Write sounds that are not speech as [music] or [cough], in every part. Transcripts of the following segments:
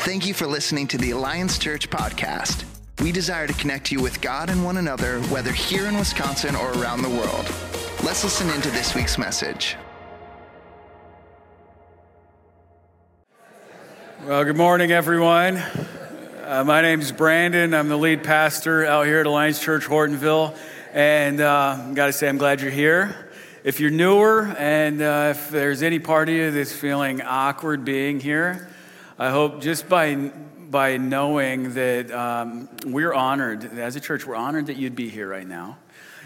Thank you for listening to the Alliance Church podcast. We desire to connect you with God and one another, whether here in Wisconsin or around the world. Let's listen into this week's message. Well, good morning, everyone. Uh, my name is Brandon. I'm the lead pastor out here at Alliance Church Hortonville. And uh, I got to say, I'm glad you're here. If you're newer and uh, if there's any part of you that's feeling awkward being here, I hope just by, by knowing that um, we're honored, as a church, we're honored that you'd be here right now.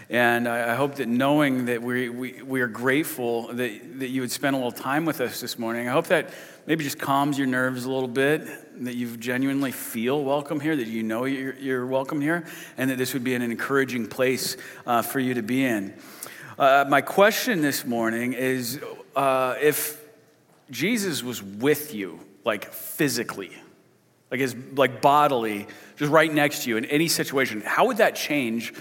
And I, I hope that knowing that we, we, we are grateful that, that you would spend a little time with us this morning, I hope that maybe just calms your nerves a little bit, that you genuinely feel welcome here, that you know you're, you're welcome here, and that this would be an encouraging place uh, for you to be in. Uh, my question this morning is uh, if Jesus was with you, like physically, like his like bodily, just right next to you in any situation, how would that change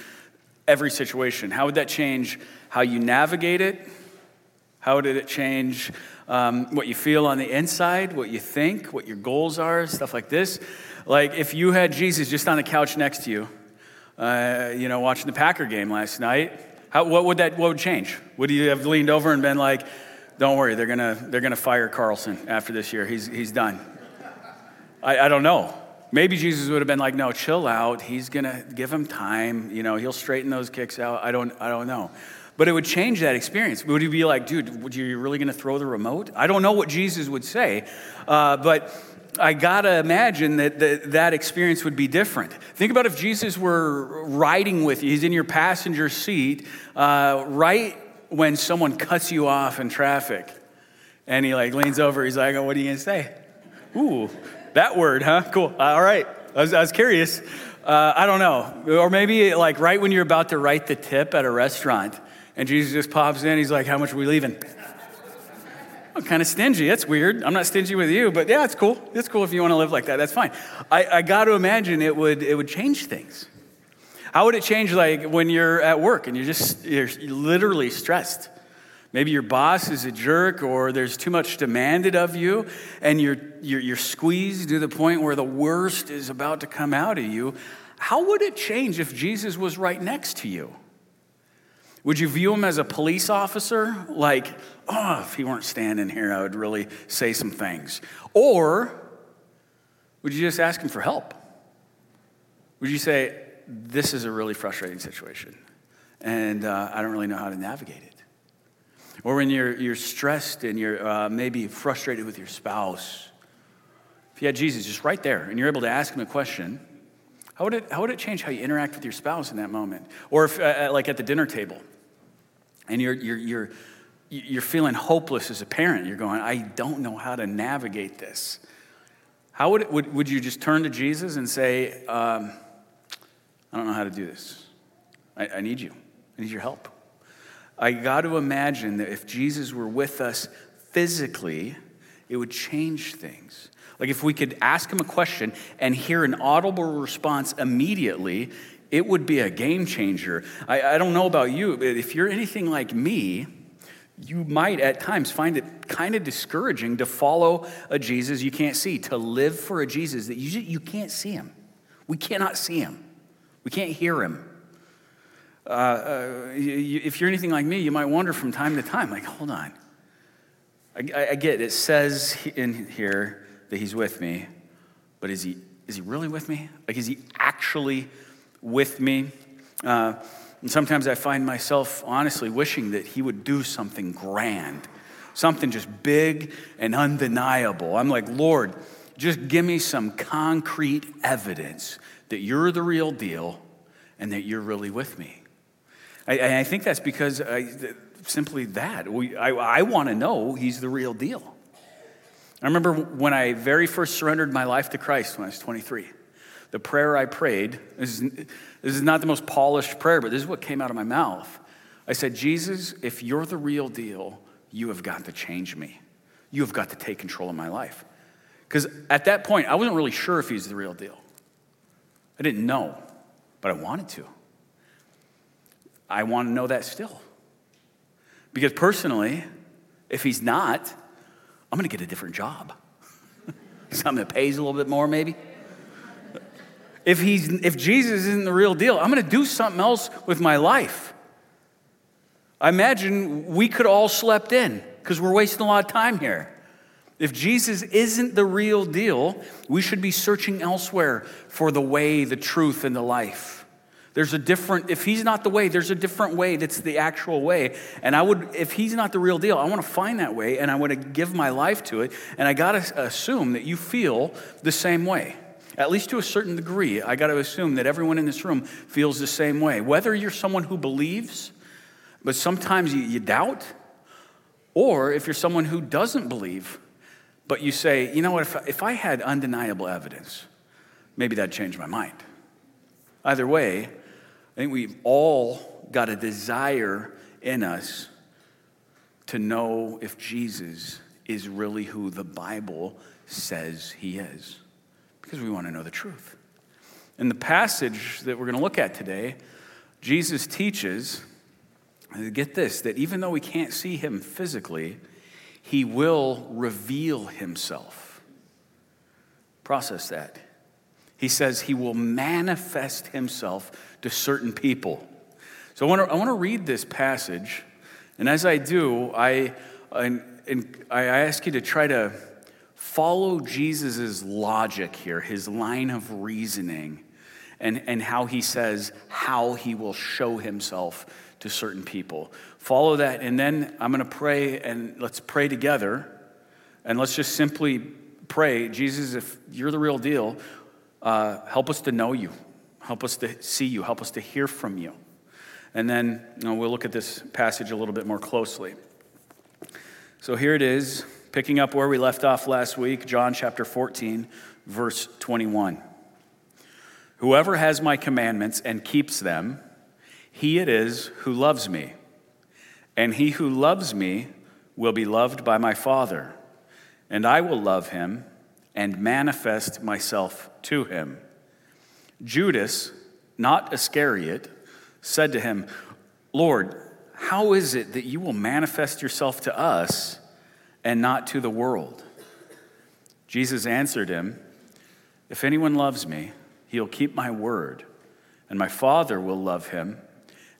every situation? How would that change how you navigate it? How did it change um, what you feel on the inside, what you think, what your goals are, stuff like this? Like if you had Jesus just on the couch next to you, uh, you know, watching the Packer game last night, how, what would that what would change? Would you have leaned over and been like, "Don't worry, they're gonna they're gonna fire Carlson after this year. He's he's done." I, I don't know. Maybe Jesus would have been like, "No, chill out. He's gonna give him time. You know, he'll straighten those kicks out." I don't I don't know. But it would change that experience. Would he be like, dude, would you really to throw the remote? I don't know what Jesus would say, uh, but I gotta imagine that, that that experience would be different. Think about if Jesus were riding with you, he's in your passenger seat, uh, right when someone cuts you off in traffic. And he like leans over, he's like, oh, what are you gonna say? Ooh, that word, huh? Cool. All right. I was, I was curious. Uh, I don't know. Or maybe like right when you're about to write the tip at a restaurant, and Jesus just pops in, he's like, how much are we leaving? I'm kind of stingy. That's weird. I'm not stingy with you, but yeah, it's cool. It's cool if you want to live like that. That's fine. I, I got to imagine it would, it would change things. How would it change, like, when you're at work and you're just, you're literally stressed? Maybe your boss is a jerk or there's too much demanded of you and you're, you're, you're squeezed to the point where the worst is about to come out of you. How would it change if Jesus was right next to you? Would you view him as a police officer? Like, oh, if he weren't standing here, I would really say some things. Or would you just ask him for help? Would you say, this is a really frustrating situation and uh, I don't really know how to navigate it? Or when you're, you're stressed and you're uh, maybe frustrated with your spouse, if you had Jesus just right there and you're able to ask him a question, how would it, how would it change how you interact with your spouse in that moment? Or if, uh, like at the dinner table, and you're, you're, you're, you're feeling hopeless as a parent. You're going, I don't know how to navigate this. How would, it, would, would you just turn to Jesus and say, um, I don't know how to do this. I, I need you. I need your help. I got to imagine that if Jesus were with us physically, it would change things. Like if we could ask him a question and hear an audible response immediately, it would be a game changer. I, I don't know about you, but if you're anything like me, you might at times find it kind of discouraging to follow a Jesus you can't see, to live for a Jesus that you, you can't see him. We cannot see him, we can't hear him. Uh, uh, you, if you're anything like me, you might wonder from time to time, like, hold on. I, I get it. it says in here that he's with me, but is he, is he really with me? Like, is he actually with me. Uh, and sometimes I find myself honestly wishing that he would do something grand, something just big and undeniable. I'm like, Lord, just give me some concrete evidence that you're the real deal and that you're really with me. I, I think that's because I, simply that. We, I, I want to know he's the real deal. I remember when I very first surrendered my life to Christ when I was 23 the prayer I prayed, this is, this is not the most polished prayer, but this is what came out of my mouth. I said, Jesus, if you're the real deal, you have got to change me. You have got to take control of my life. Because at that point, I wasn't really sure if he's the real deal. I didn't know, but I wanted to. I want to know that still. Because personally, if he's not, I'm going to get a different job. [laughs] something that pays a little bit more, maybe. If, he's, if Jesus isn't the real deal, I'm going to do something else with my life. I imagine we could all slept in because we're wasting a lot of time here. If Jesus isn't the real deal, we should be searching elsewhere for the way, the truth, and the life. There's a different, if he's not the way, there's a different way that's the actual way. And I would, if he's not the real deal, I want to find that way and I want to give my life to it. And I got to assume that you feel the same way. At least to a certain degree, I got to assume that everyone in this room feels the same way. Whether you're someone who believes, but sometimes you, you doubt, or if you're someone who doesn't believe, but you say, you know what, if, if I had undeniable evidence, maybe that'd change my mind. Either way, I think we've all got a desire in us to know if Jesus is really who the Bible says he is, because we want to know the truth. In the passage that we're going to look at today, Jesus teaches, get this, that even though we can't see him physically, he will reveal himself. Process that. He says he will manifest himself to certain people. So I want to, I want to read this passage, and as I do, I, I, I ask you to try to follow Jesus' logic here, his line of reasoning, and, and how he says how he will show himself to certain people. Follow that, and then I'm going to pray, and let's pray together. And let's just simply pray Jesus, if you're the real deal, uh, help us to know you, help us to see you, help us to hear from you. And then you know, we'll look at this passage a little bit more closely. So here it is, picking up where we left off last week, John chapter 14, verse 21. Whoever has my commandments and keeps them, he it is who loves me. And he who loves me will be loved by my Father. And I will love him and manifest myself to him. Judas, not Iscariot, said to him, Lord, how is it that you will manifest yourself to us and not to the world? Jesus answered him, If anyone loves me, he'll keep my word, and my Father will love him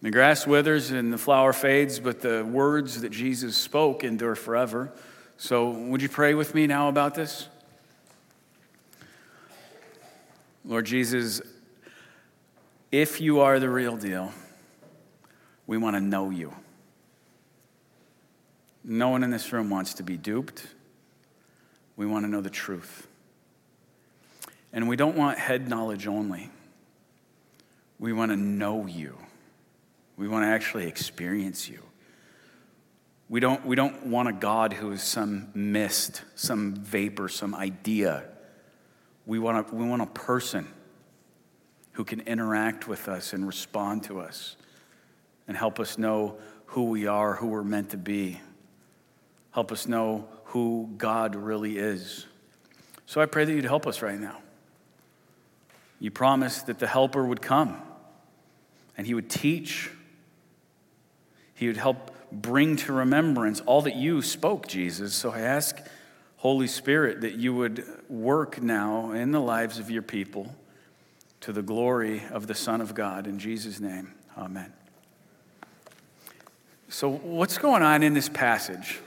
The grass withers and the flower fades, but the words that Jesus spoke endure forever. So, would you pray with me now about this? Lord Jesus, if you are the real deal, we want to know you. No one in this room wants to be duped. We want to know the truth. And we don't want head knowledge only. We want to know you. We want to actually experience you. We don't, we don't want a God who is some mist, some vapor, some idea. We want, a, we want a person who can interact with us and respond to us and help us know who we are, who we're meant to be. Help us know who God really is. So I pray that you'd help us right now. You promised that the Helper would come and he would teach he would help bring to remembrance all that you spoke, Jesus. So I ask, Holy Spirit, that you would work now in the lives of your people to the glory of the Son of God. In Jesus' name, amen. So, what's going on in this passage?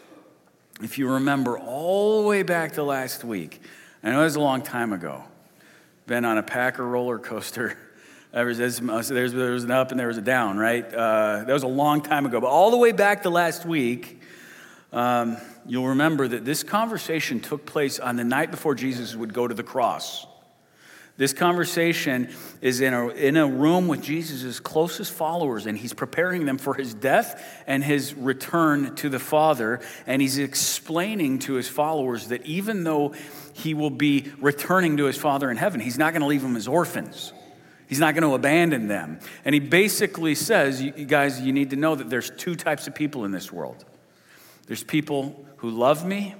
If you remember all the way back to last week, I know it was a long time ago, been on a Packer roller coaster [laughs] There's, there's, there was an up and there was a down, right? Uh, that was a long time ago. But all the way back to last week, um, you'll remember that this conversation took place on the night before Jesus would go to the cross. This conversation is in a, in a room with Jesus' closest followers, and he's preparing them for his death and his return to the Father. And he's explaining to his followers that even though he will be returning to his Father in heaven, he's not going to leave them as orphans. He's not going to abandon them. And he basically says, you guys, you need to know that there's two types of people in this world there's people who love me,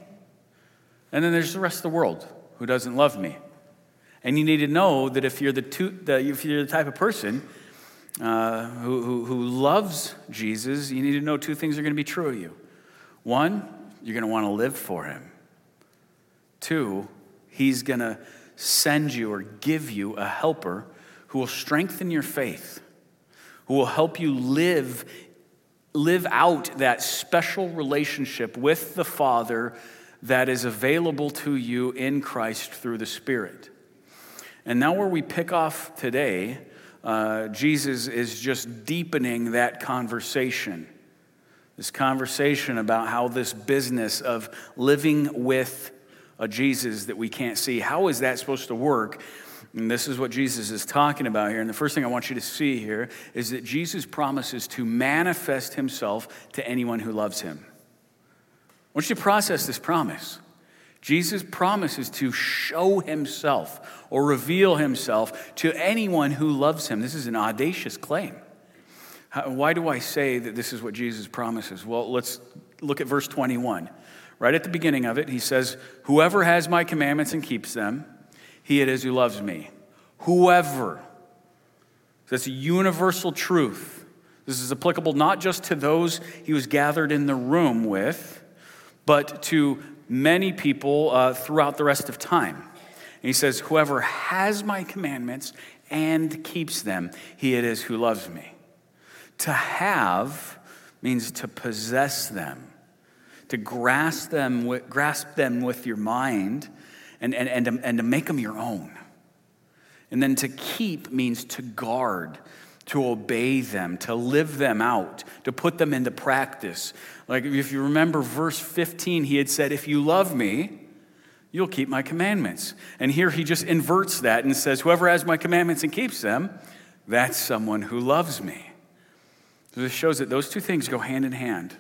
and then there's the rest of the world who doesn't love me. And you need to know that if you're the, two, the, if you're the type of person uh, who, who, who loves Jesus, you need to know two things are going to be true of you. One, you're going to want to live for him. Two, he's going to send you or give you a helper who will strengthen your faith, who will help you live live out that special relationship with the Father that is available to you in Christ through the Spirit. And now, where we pick off today, uh, Jesus is just deepening that conversation. This conversation about how this business of living with a Jesus that we can't see, how is that supposed to work? And this is what Jesus is talking about here. And the first thing I want you to see here is that Jesus promises to manifest himself to anyone who loves him. I want you to process this promise. Jesus promises to show himself or reveal himself to anyone who loves him. This is an audacious claim. why do I say that this is what Jesus promises? Well, let's look at verse 21. Right at the beginning of it, he says, Whoever has my commandments and keeps them, he it is who loves me. Whoever. That's a universal truth. This is applicable not just to those he was gathered in the room with, but to many people uh, throughout the rest of time. And he says, Whoever has my commandments and keeps them, he it is who loves me. To have means to possess them, to grasp them grasp them with your mind and, and, and, to, and to make them your own. And then to keep means to guard, to obey them, to live them out, to put them into practice. Like if you remember verse 15, he had said, If you love me, you'll keep my commandments. And here he just inverts that and says, Whoever has my commandments and keeps them, that's someone who loves me. So this shows that those two things go hand in hand.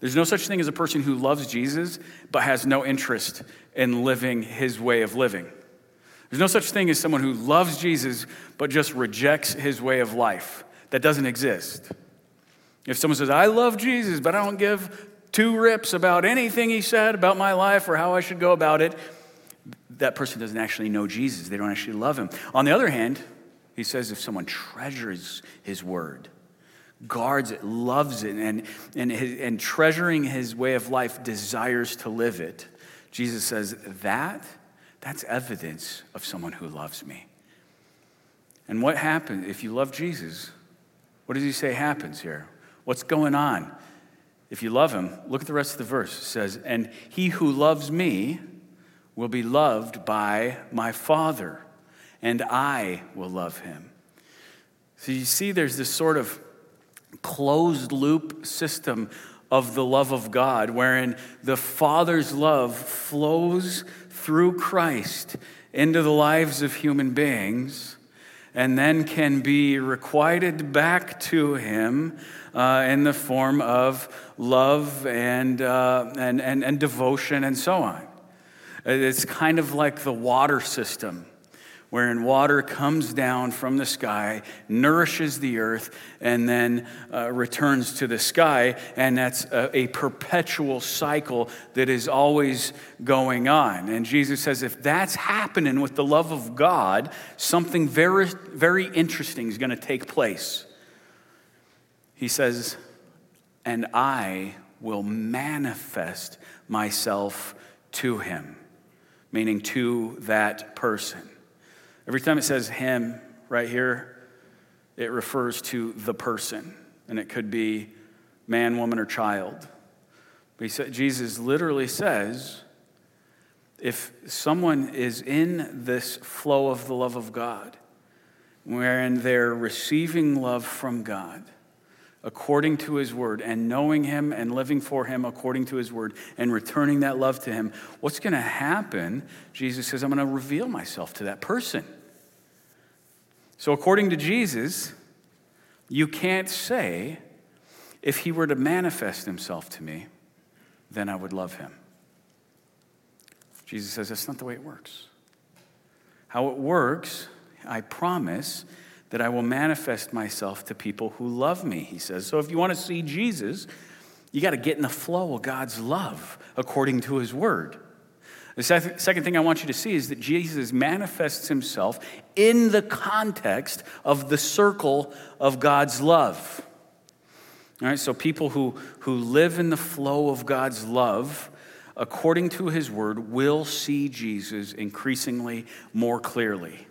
There's no such thing as a person who loves Jesus but has no interest in living his way of living. There's no such thing as someone who loves Jesus but just rejects his way of life. That doesn't exist. If someone says, I love Jesus, but I don't give two rips about anything he said about my life or how I should go about it, that person doesn't actually know Jesus. They don't actually love him. On the other hand, he says, if someone treasures his word, guards it, loves it, and, and, and treasuring his way of life, desires to live it, Jesus says, that that's evidence of someone who loves me. And what happens if you love Jesus? What does he say happens here? What's going on? If you love him, look at the rest of the verse. It says, And he who loves me will be loved by my Father, and I will love him. So you see, there's this sort of closed loop system of the love of God, wherein the Father's love flows through Christ into the lives of human beings and then can be requited back to Him uh, in the form of love and, uh, and, and, and devotion and so on. It's kind of like the water system wherein water comes down from the sky, nourishes the earth, and then uh, returns to the sky. And that's a, a, perpetual cycle that is always going on. And Jesus says, if that's happening with the love of God, something very, very interesting is going to take place. He says, and I will manifest myself to him, meaning to that person. Every time it says him right here, it refers to the person, and it could be man, woman, or child. But said, Jesus literally says, if someone is in this flow of the love of God, wherein they're receiving love from God, according to his word and knowing him and living for him according to his word and returning that love to him, what's going to happen? Jesus says, I'm going to reveal myself to that person. So, according to Jesus, you can't say, if he were to manifest himself to me, then I would love him. Jesus says that's not the way it works. How it works, I promise that I will manifest myself to people who love me, he says. So if you want to see Jesus, you got to get in the flow of God's love according to his word. The second thing I want you to see is that Jesus manifests himself in the context of the circle of God's love. All right, so people who, who live in the flow of God's love, according to his word, will see Jesus increasingly more clearly.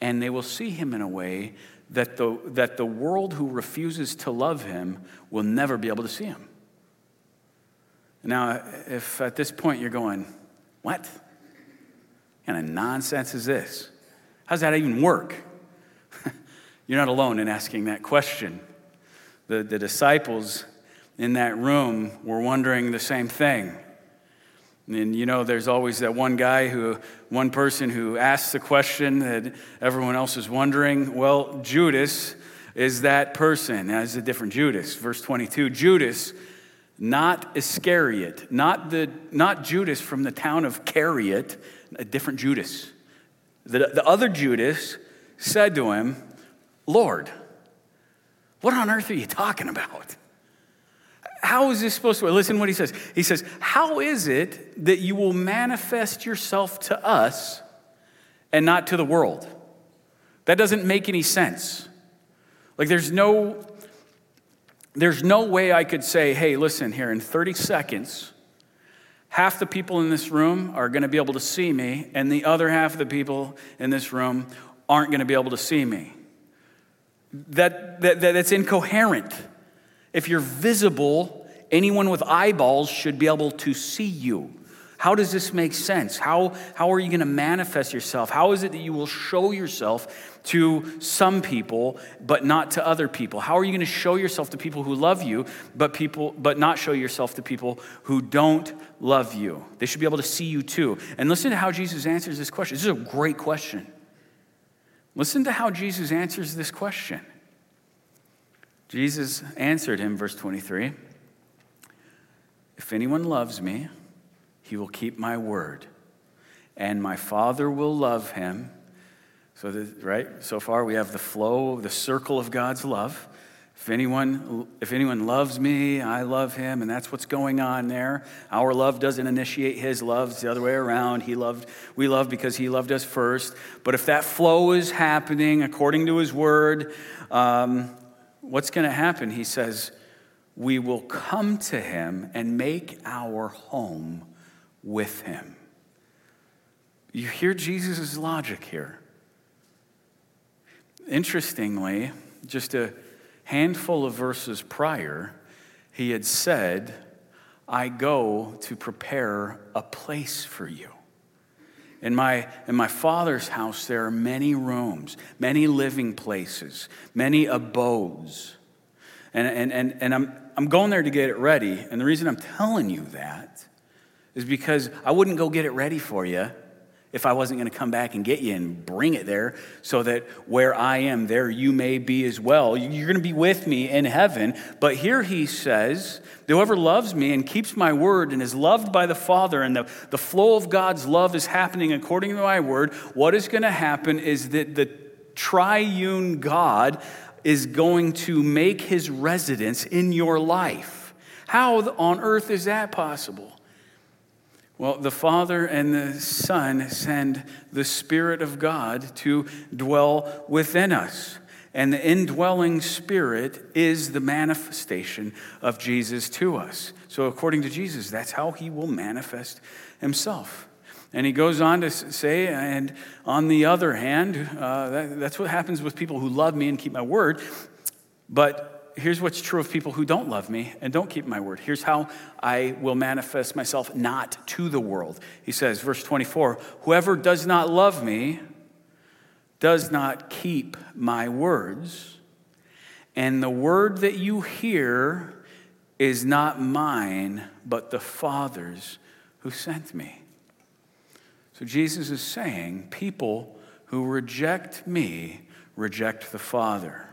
And they will see him in a way that the, that the world who refuses to love him will never be able to see him. Now, if at this point you're going, what? What kind of nonsense is this? How does that even work? [laughs] you're not alone in asking that question. The, the disciples in that room were wondering the same thing. And you know, there's always that one guy who, one person who asks the question that everyone else is wondering. Well, Judas is that person. As a different Judas. Verse 22 Judas, not Iscariot, not, the, not Judas from the town of Cariot, a different Judas. The, the other Judas said to him, Lord, what on earth are you talking about? How is this supposed to work? Listen to what he says. He says, How is it that you will manifest yourself to us and not to the world? That doesn't make any sense. Like there's no there's no way I could say, hey, listen here, in 30 seconds, half the people in this room are going to be able to see me, and the other half of the people in this room aren't going to be able to see me. That, that, that, that's incoherent. If you're visible, anyone with eyeballs should be able to see you. How does this make sense? How, how are you going to manifest yourself? How is it that you will show yourself to some people but not to other people? How are you going to show yourself to people who love you but people but not show yourself to people who don't love you? They should be able to see you too. And listen to how Jesus answers this question. This is a great question. Listen to how Jesus answers this question. Jesus answered him, verse 23 If anyone loves me, he will keep my word, and my Father will love him. So, the, right, so far we have the flow, the circle of God's love. If anyone, if anyone loves me, I love him, and that's what's going on there. Our love doesn't initiate his love, it's the other way around. He loved, we love because he loved us first. But if that flow is happening according to his word, um, what's going to happen? He says, we will come to him and make our home with him. You hear Jesus' logic here. Interestingly, just a handful of verses prior, he had said, I go to prepare a place for you. In my, in my father's house, there are many rooms, many living places, many abodes. And, and, and, and I'm, I'm going there to get it ready. And the reason I'm telling you that is because I wouldn't go get it ready for you if I wasn't going to come back and get you and bring it there so that where I am, there you may be as well. You're going to be with me in heaven. But here he says, Whoever loves me and keeps my word and is loved by the Father, and the, the flow of God's love is happening according to my word, what is going to happen is that the triune God is going to make his residence in your life. How on earth is that possible? Well, the Father and the Son send the Spirit of God to dwell within us. And the indwelling Spirit is the manifestation of Jesus to us. So, according to Jesus, that's how he will manifest himself. And he goes on to say, and on the other hand, uh, that, that's what happens with people who love me and keep my word. But here's what's true of people who don't love me and don't keep my word. Here's how I will manifest myself not to the world. He says, verse 24 Whoever does not love me does not keep my words, and the word that you hear is not mine, but the Father's who sent me. So Jesus is saying, people who reject me reject the Father.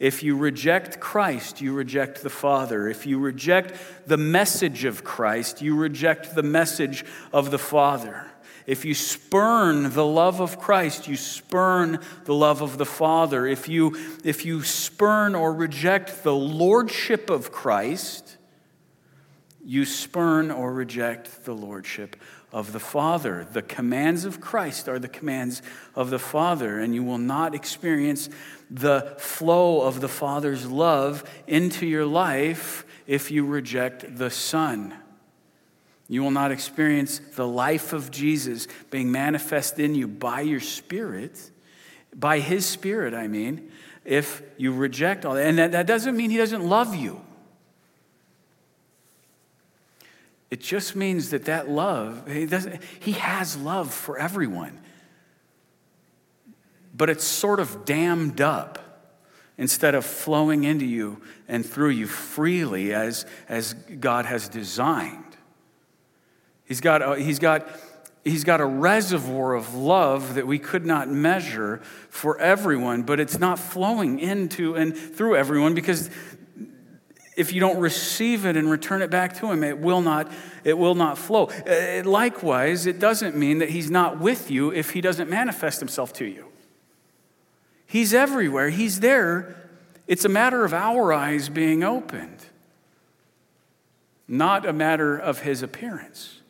If you reject Christ, you reject the Father. If you reject the message of Christ, you reject the message of the Father. If you spurn the love of Christ, you spurn the love of the Father. If you, if you spurn or reject the lordship of Christ, you spurn or reject the lordship of the Father. The commands of Christ are the commands of the Father, and you will not experience the flow of the Father's love into your life if you reject the Son. You will not experience the life of Jesus being manifest in you by your Spirit, by His Spirit, I mean, if you reject all that. And that, that doesn't mean He doesn't love you. It just means that that love, he, he has love for everyone. But it's sort of dammed up instead of flowing into you and through you freely as, as God has designed. He's got, a, he's, got, he's got a reservoir of love that we could not measure for everyone, but it's not flowing into and through everyone because if you don't receive it and return it back to him it will not it will not flow. Uh, likewise it doesn't mean that he's not with you if he doesn't manifest himself to you. He's everywhere. He's there. It's a matter of our eyes being opened not a matter of his appearance.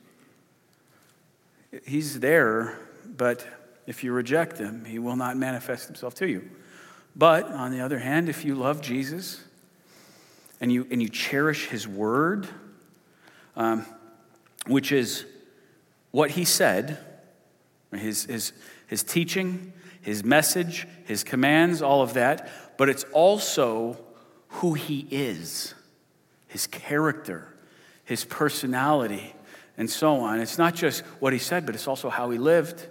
He's there but if you reject him he will not manifest himself to you. But on the other hand if you love jesus and you, and you cherish his word, um, which is what he said, his, his, his teaching, his message, his commands, all of that, but it's also who he is, his character, his personality, and so on. It's not just what he said, but it's also how he lived.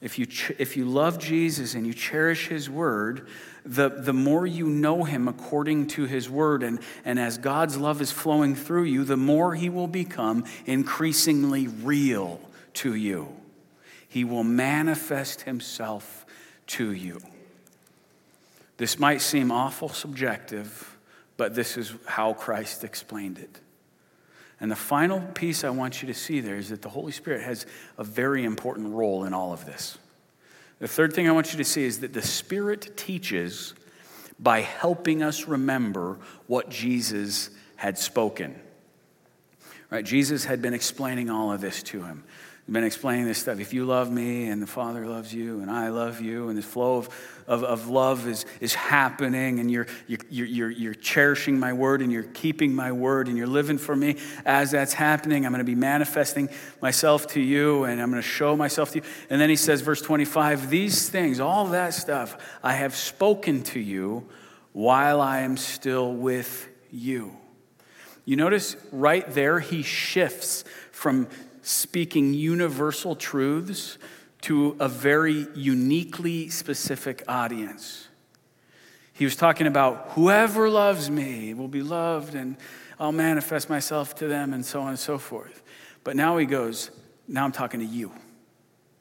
If you, ch- if you love Jesus and you cherish his word, the, the more you know him according to his word, and, and as God's love is flowing through you, the more he will become increasingly real to you. He will manifest himself to you. This might seem awful subjective, but this is how Christ explained it. And the final piece I want you to see there is that the Holy Spirit has a very important role in all of this. The third thing I want you to see is that the Spirit teaches by helping us remember what Jesus had spoken. Right? Jesus had been explaining all of this to him. He'd been explaining this stuff. If you love me and the Father loves you and I love you, and this flow of, of, of love is, is happening, and you're, you're, you're, you're cherishing my word and you're keeping my word and you're living for me, as that's happening, I'm going to be manifesting myself to you and I'm going to show myself to you. And then he says, verse 25, these things, all that stuff, I have spoken to you while I am still with you. You notice right there, he shifts from speaking universal truths to a very uniquely specific audience. He was talking about whoever loves me will be loved, and I'll manifest myself to them, and so on and so forth. But now he goes, Now I'm talking to you,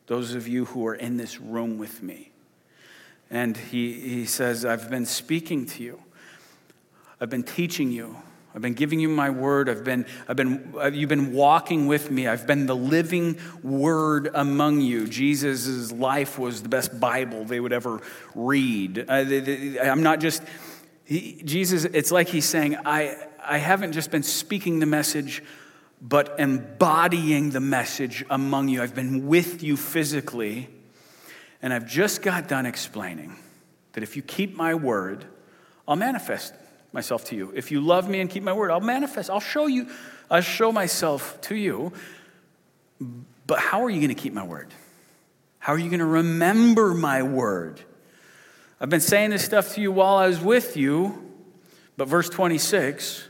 those of you who are in this room with me. And he, he says, I've been speaking to you, I've been teaching you, I've been giving you my word. I've been, I've been, uh, you've been walking with me. I've been the living word among you. Jesus' life was the best Bible they would ever read. Uh, I'm not just, he, Jesus, it's like he's saying, I, I haven't just been speaking the message, but embodying the message among you. I've been with you physically, and I've just got done explaining that if you keep my word, I'll manifest myself to you. If you love me and keep my word, I'll manifest. I'll show you, I'll show myself to you. But how are you going to keep my word? How are you going to remember my word? I've been saying this stuff to you while I was with you, but verse 26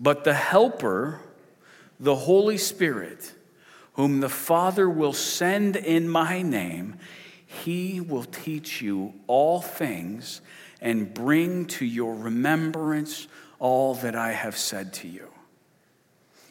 but the Helper, the Holy Spirit, whom the Father will send in my name, he will teach you all things and bring to your remembrance all that I have said to you.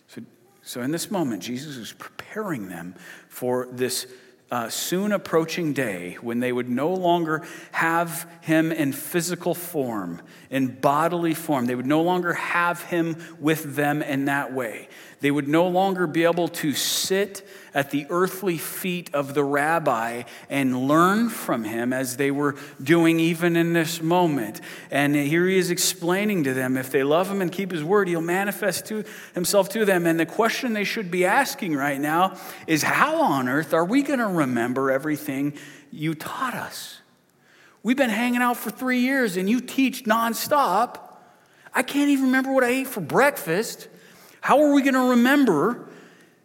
So, so in this moment, Jesus is preparing them for this uh, soon approaching day when they would no longer have him in physical form, in bodily form. They would no longer have him with them in that way. They would no longer be able to sit at the earthly feet of the rabbi and learn from him as they were doing even in this moment. And here he is explaining to them if they love him and keep his word, he'll manifest to himself to them. And the question they should be asking right now is how on earth are we going to remember everything you taught us? We've been hanging out for three years and you teach nonstop. I can't even remember what I ate for breakfast. How are we going to remember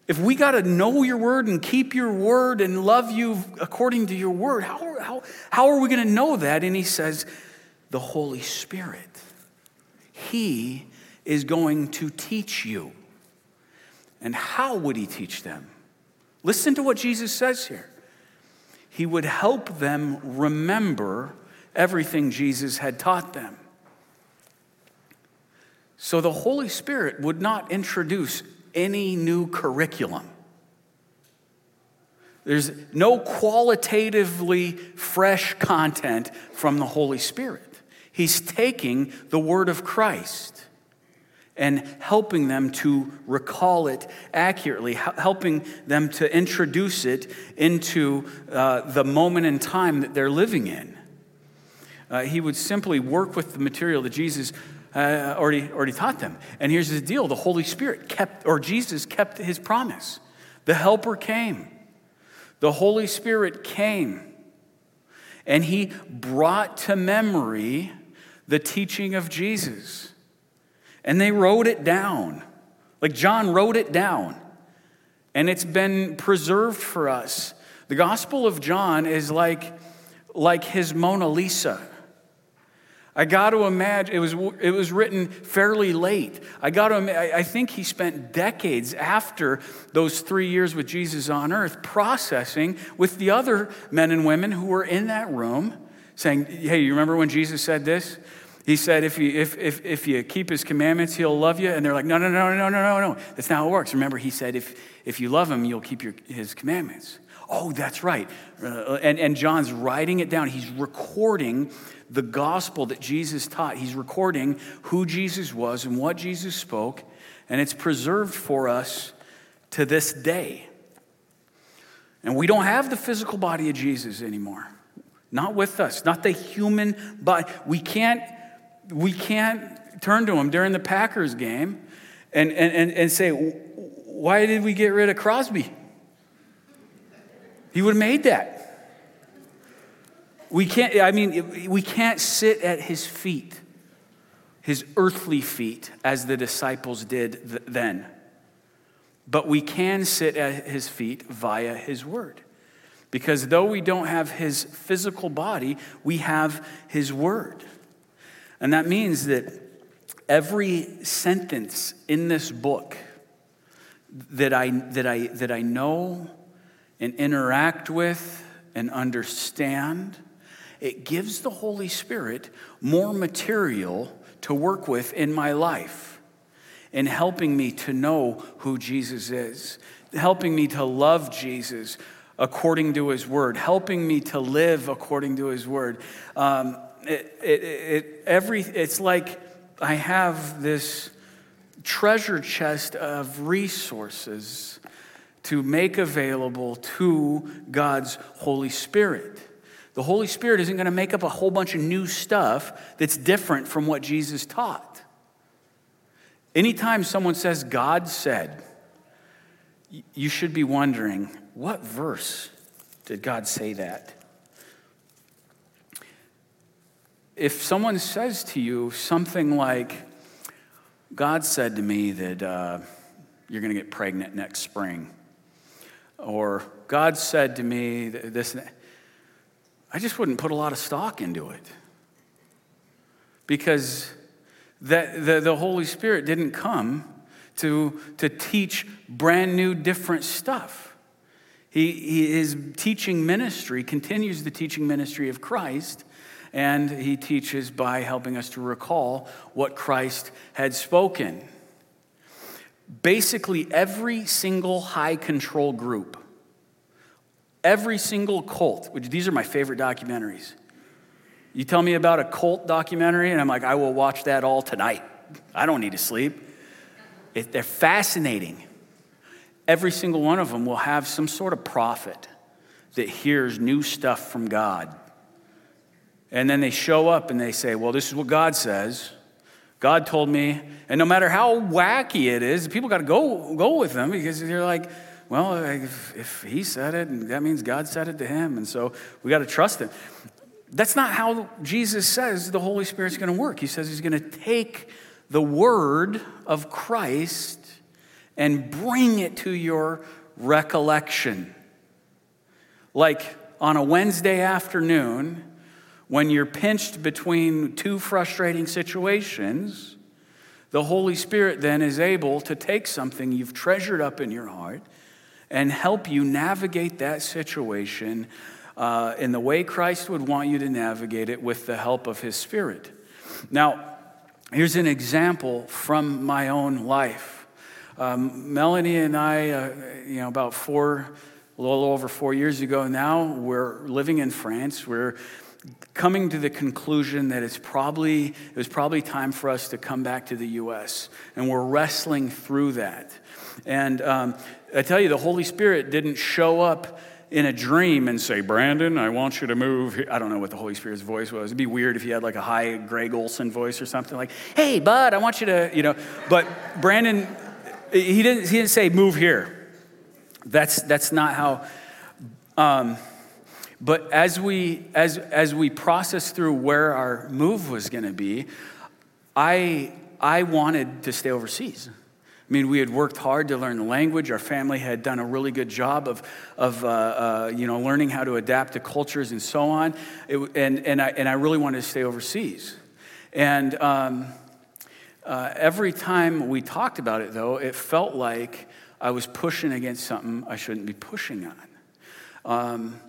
if we got to know your word and keep your word and love you according to your word? How, how, how are we going to know that? And he says, the Holy Spirit. He is going to teach you. And how would he teach them? Listen to what Jesus says here. He would help them remember everything Jesus had taught them. So the Holy Spirit would not introduce any new curriculum. There's no qualitatively fresh content from the Holy Spirit. He's taking the word of Christ and helping them to recall it accurately, helping them to introduce it into uh, the moment in time that they're living in. Uh, he would simply work with the material that Jesus uh, already, already taught them. And here's the deal the Holy Spirit kept, or Jesus kept his promise. The Helper came, the Holy Spirit came, and he brought to memory the teaching of Jesus. And they wrote it down. Like John wrote it down. And it's been preserved for us. The Gospel of John is like, like his Mona Lisa. I got to imagine it was, it was written fairly late. I got to I think he spent decades after those three years with Jesus on earth processing with the other men and women who were in that room, saying, "Hey, you remember when Jesus said this?" He said, if you, if, if, if you keep his commandments, he'll love you. And they're like, no, no, no, no, no, no, no. That's not how it works. Remember, he said, if, if you love him, you'll keep your, his commandments. Oh, that's right. Uh, and, and John's writing it down. He's recording the gospel that Jesus taught. He's recording who Jesus was and what Jesus spoke, and it's preserved for us to this day. And we don't have the physical body of Jesus anymore. Not with us, not the human body. We can't, we can't turn to him during the Packers game and, and, and, and say, Why did we get rid of Crosby? He would have made that. We can't, I mean, we can't sit at his feet, his earthly feet, as the disciples did th- then. But we can sit at his feet via his word. Because though we don't have his physical body, we have his word. And that means that every sentence in this book that I, that I, that I know and interact with and understand it gives the Holy Spirit more material to work with in my life in helping me to know who Jesus is, helping me to love Jesus according to his word, helping me to live according to his word. Um, it, it, it, every, it's like I have this treasure chest of resources to make available to God's Holy Spirit. The Holy Spirit isn't going to make up a whole bunch of new stuff that's different from what Jesus taught. Anytime someone says, God said, you should be wondering, what verse did God say that? If someone says to you something like, God said to me that uh, you're going to get pregnant next spring, or God said to me this, I just wouldn't put a lot of stock into it. Because that, the, the Holy Spirit didn't come to, to teach brand new, different stuff. He, he, teaching ministry continues the teaching ministry of Christ, and he teaches by helping us to recall what Christ had spoken. Basically, every single high control group Every single cult, which these are my favorite documentaries. You tell me about a cult documentary, and I'm like, I will watch that all tonight. I don't need to sleep. It, they're fascinating. Every single one of them will have some sort of prophet that hears new stuff from God. And then they show up and they say, Well, this is what God says. God told me. And no matter how wacky it is, people got to go, go with them because they're like, well, if, if he said it, that means God said it to him. And so we got to trust him. That's not how Jesus says the Holy Spirit's going to work. He says he's going to take the word of Christ and bring it to your recollection. Like on a Wednesday afternoon, when you're pinched between two frustrating situations, the Holy Spirit then is able to take something you've treasured up in your heart and help you navigate that situation uh, in the way Christ would want you to navigate it with the help of His Spirit. Now, here's an example from my own life. Um, Melanie and I, uh, you know, about four, a little over four years ago now, we're living in France. We're coming to the conclusion that it's probably it was probably time for us to come back to the U.S. and we're wrestling through that. And um, I tell you, the Holy Spirit didn't show up in a dream and say, Brandon, I want you to move. Here. I don't know what the Holy Spirit's voice was. It'd be weird if he had like a high Greg Olson voice or something like, hey, bud, I want you to, you know. But Brandon, he didn't, he didn't say, move here. That's, that's not how. Um, but as we, as, as we process through where our move was going to be, I, I wanted to stay overseas. I mean, we had worked hard to learn the language. Our family had done a really good job of, of uh, uh, you know, learning how to adapt to cultures and so on. It, and, and, I, and I really wanted to stay overseas. And um, uh, every time we talked about it, though, it felt like I was pushing against something I shouldn't be pushing on. Um,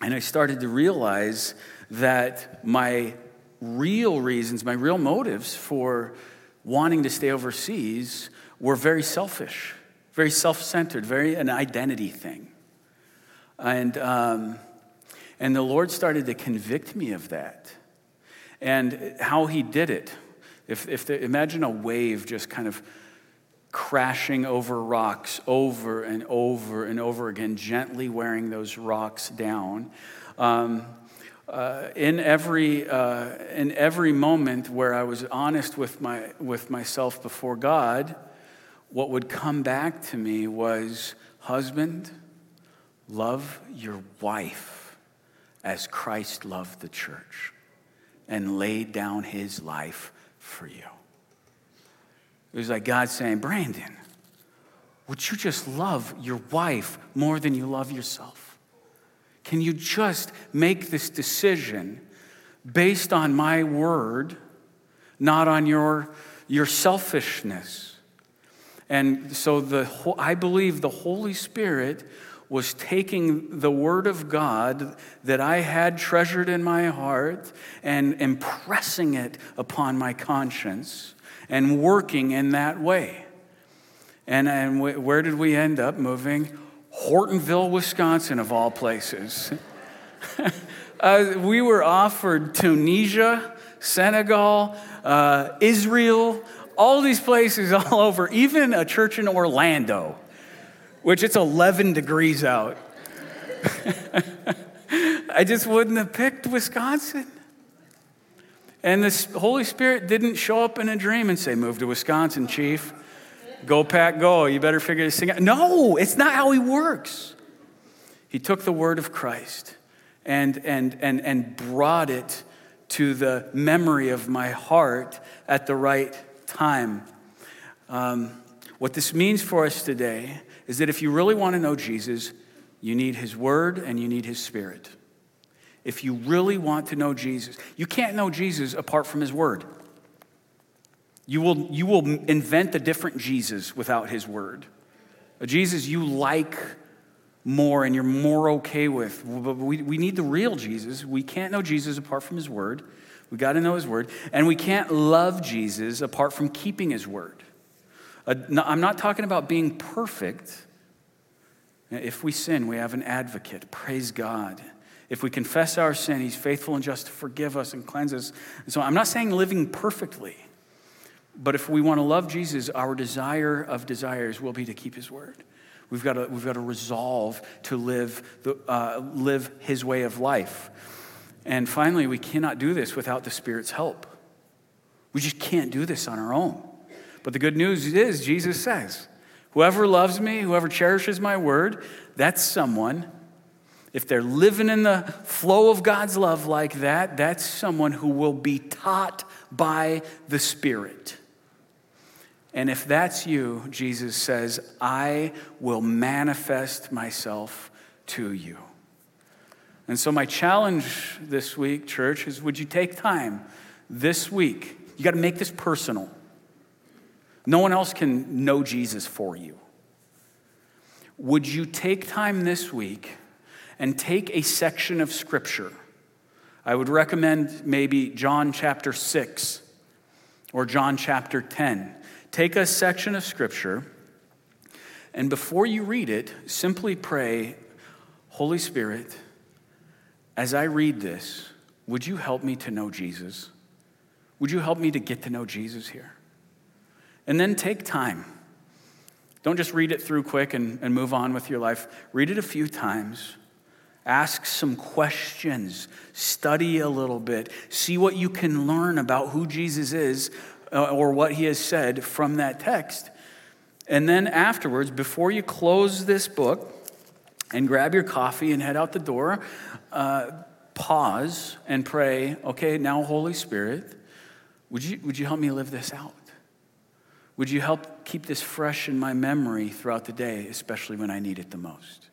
and I started to realize that my real reasons, my real motives for wanting to stay overseas were very selfish, very self centered, very an identity thing. And, um, and the Lord started to convict me of that. And how He did it. If, if the, imagine a wave just kind of crashing over rocks over and over and over again, gently wearing those rocks down. Um, uh, in every uh, in every moment where I was honest with my with myself before God, what would come back to me was husband, love your wife as Christ loved the church and laid down his life for you. It was like God saying, Brandon, would you just love your wife more than you love yourself? Can you just make this decision based on my word, not on your, your selfishness? And so the, I believe the Holy Spirit was taking the Word of God that I had treasured in my heart and impressing it upon my conscience and working in that way. And, and where did we end up moving? Hortonville, Wisconsin, of all places. [laughs] uh, we were offered Tunisia, Senegal, uh, Israel, all these places [laughs] all over, even a church in Orlando, which it's 11 degrees out. [laughs] I just wouldn't have picked Wisconsin. And the Holy Spirit didn't show up in a dream and say, Move to Wisconsin, Chief. Go, Pack, go. You better figure this thing out. No, it's not how He works. He took the word of Christ and, and, and, and brought it to the memory of my heart at the right time. Um, what this means for us today is that if you really want to know Jesus, you need His Word and you need His Spirit if you really want to know Jesus. You can't know Jesus apart from his word. You will, you will invent a different Jesus without his word. A Jesus you like more and you're more okay with. But we, we need the real Jesus. We can't know Jesus apart from his word. We got to know his word. And we can't love Jesus apart from keeping his word. I'm not talking about being perfect. If we sin, we have an advocate. Praise God. If we confess our sin, He's faithful and just to forgive us and cleanse us. And so I'm not saying living perfectly, but if we want to love Jesus, our desire of desires will be to keep His word. We've got to, we've got to resolve to live, the, uh, live His way of life. And finally, we cannot do this without the Spirit's help. We just can't do this on our own. But the good news is, Jesus says, Whoever loves me, whoever cherishes my word, that's someone. If they're living in the flow of God's love like that, that's someone who will be taught by the Spirit. And if that's you, Jesus says, I will manifest myself to you. And so, my challenge this week, church, is would you take time this week? You got to make this personal. No one else can know Jesus for you. Would you take time this week and take a section of Scripture? I would recommend maybe John chapter 6 or John chapter 10. Take a section of Scripture, and before you read it, simply pray, Holy Spirit, as I read this, would you help me to know Jesus? Would you help me to get to know Jesus here? And then take time. Don't just read it through quick and, and move on with your life. Read it a few times. Ask some questions. Study a little bit. See what you can learn about who Jesus is uh, or what he has said from that text. And then afterwards, before you close this book and grab your coffee and head out the door, pause and pray, okay, now, Holy Spirit, would you, would you help me live this out? Would you help keep this fresh in my memory throughout the day, especially when I need it the most?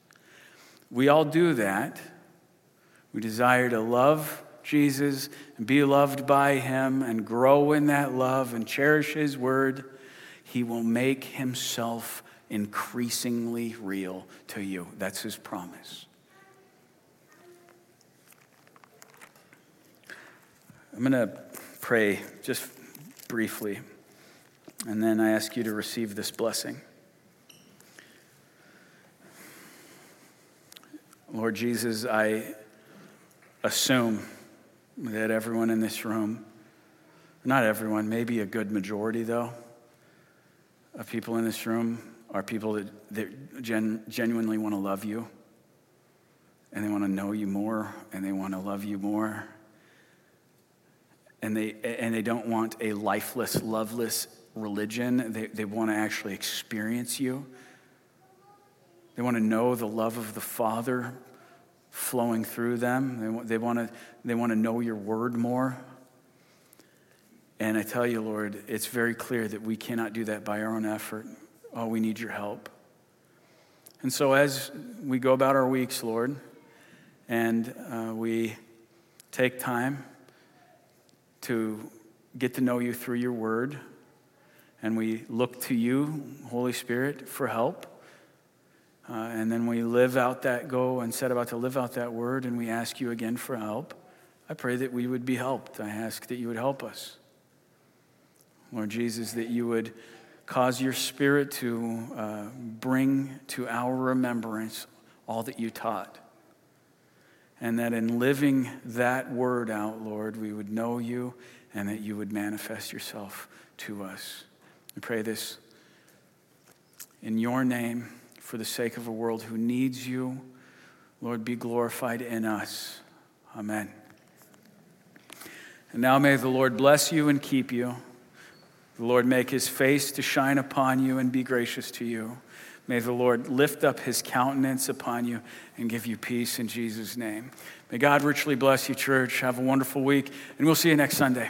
We all do that. We desire to love Jesus and be loved by him and grow in that love and cherish his word. He will make himself increasingly real to you. That's his promise. I'm going to pray just briefly. And then I ask you to receive this blessing. Lord Jesus, I assume that everyone in this room, not everyone, maybe a good majority though, of people in this room are people that, that gen, genuinely want to love you and they want to know you more and they want to love you more and they, and they don't want a lifeless, loveless religion. They, they want to actually experience you. They want to know the love of the Father flowing through them. They, they, want to, they want to know your word more. And I tell you, Lord, it's very clear that we cannot do that by our own effort. Oh, we need your help. And so, as we go about our weeks, Lord, and uh, we take time to get to know you through your word, and we look to you, Holy Spirit, for help. Uh, and then we live out that, go and set about to live out that word, and we ask you again for help. I pray that we would be helped. I ask that you would help us. Lord Jesus, that you would cause your spirit to uh, bring to our remembrance all that you taught. And that in living that word out, Lord, we would know you and that you would manifest yourself to us. We pray this in your name for the sake of a world who needs you. Lord, be glorified in us. Amen. And now may the Lord bless you and keep you. The Lord make his face to shine upon you and be gracious to you. May the Lord lift up his countenance upon you and give you peace in Jesus' name. May God richly bless you, church. Have a wonderful week, and we'll see you next Sunday.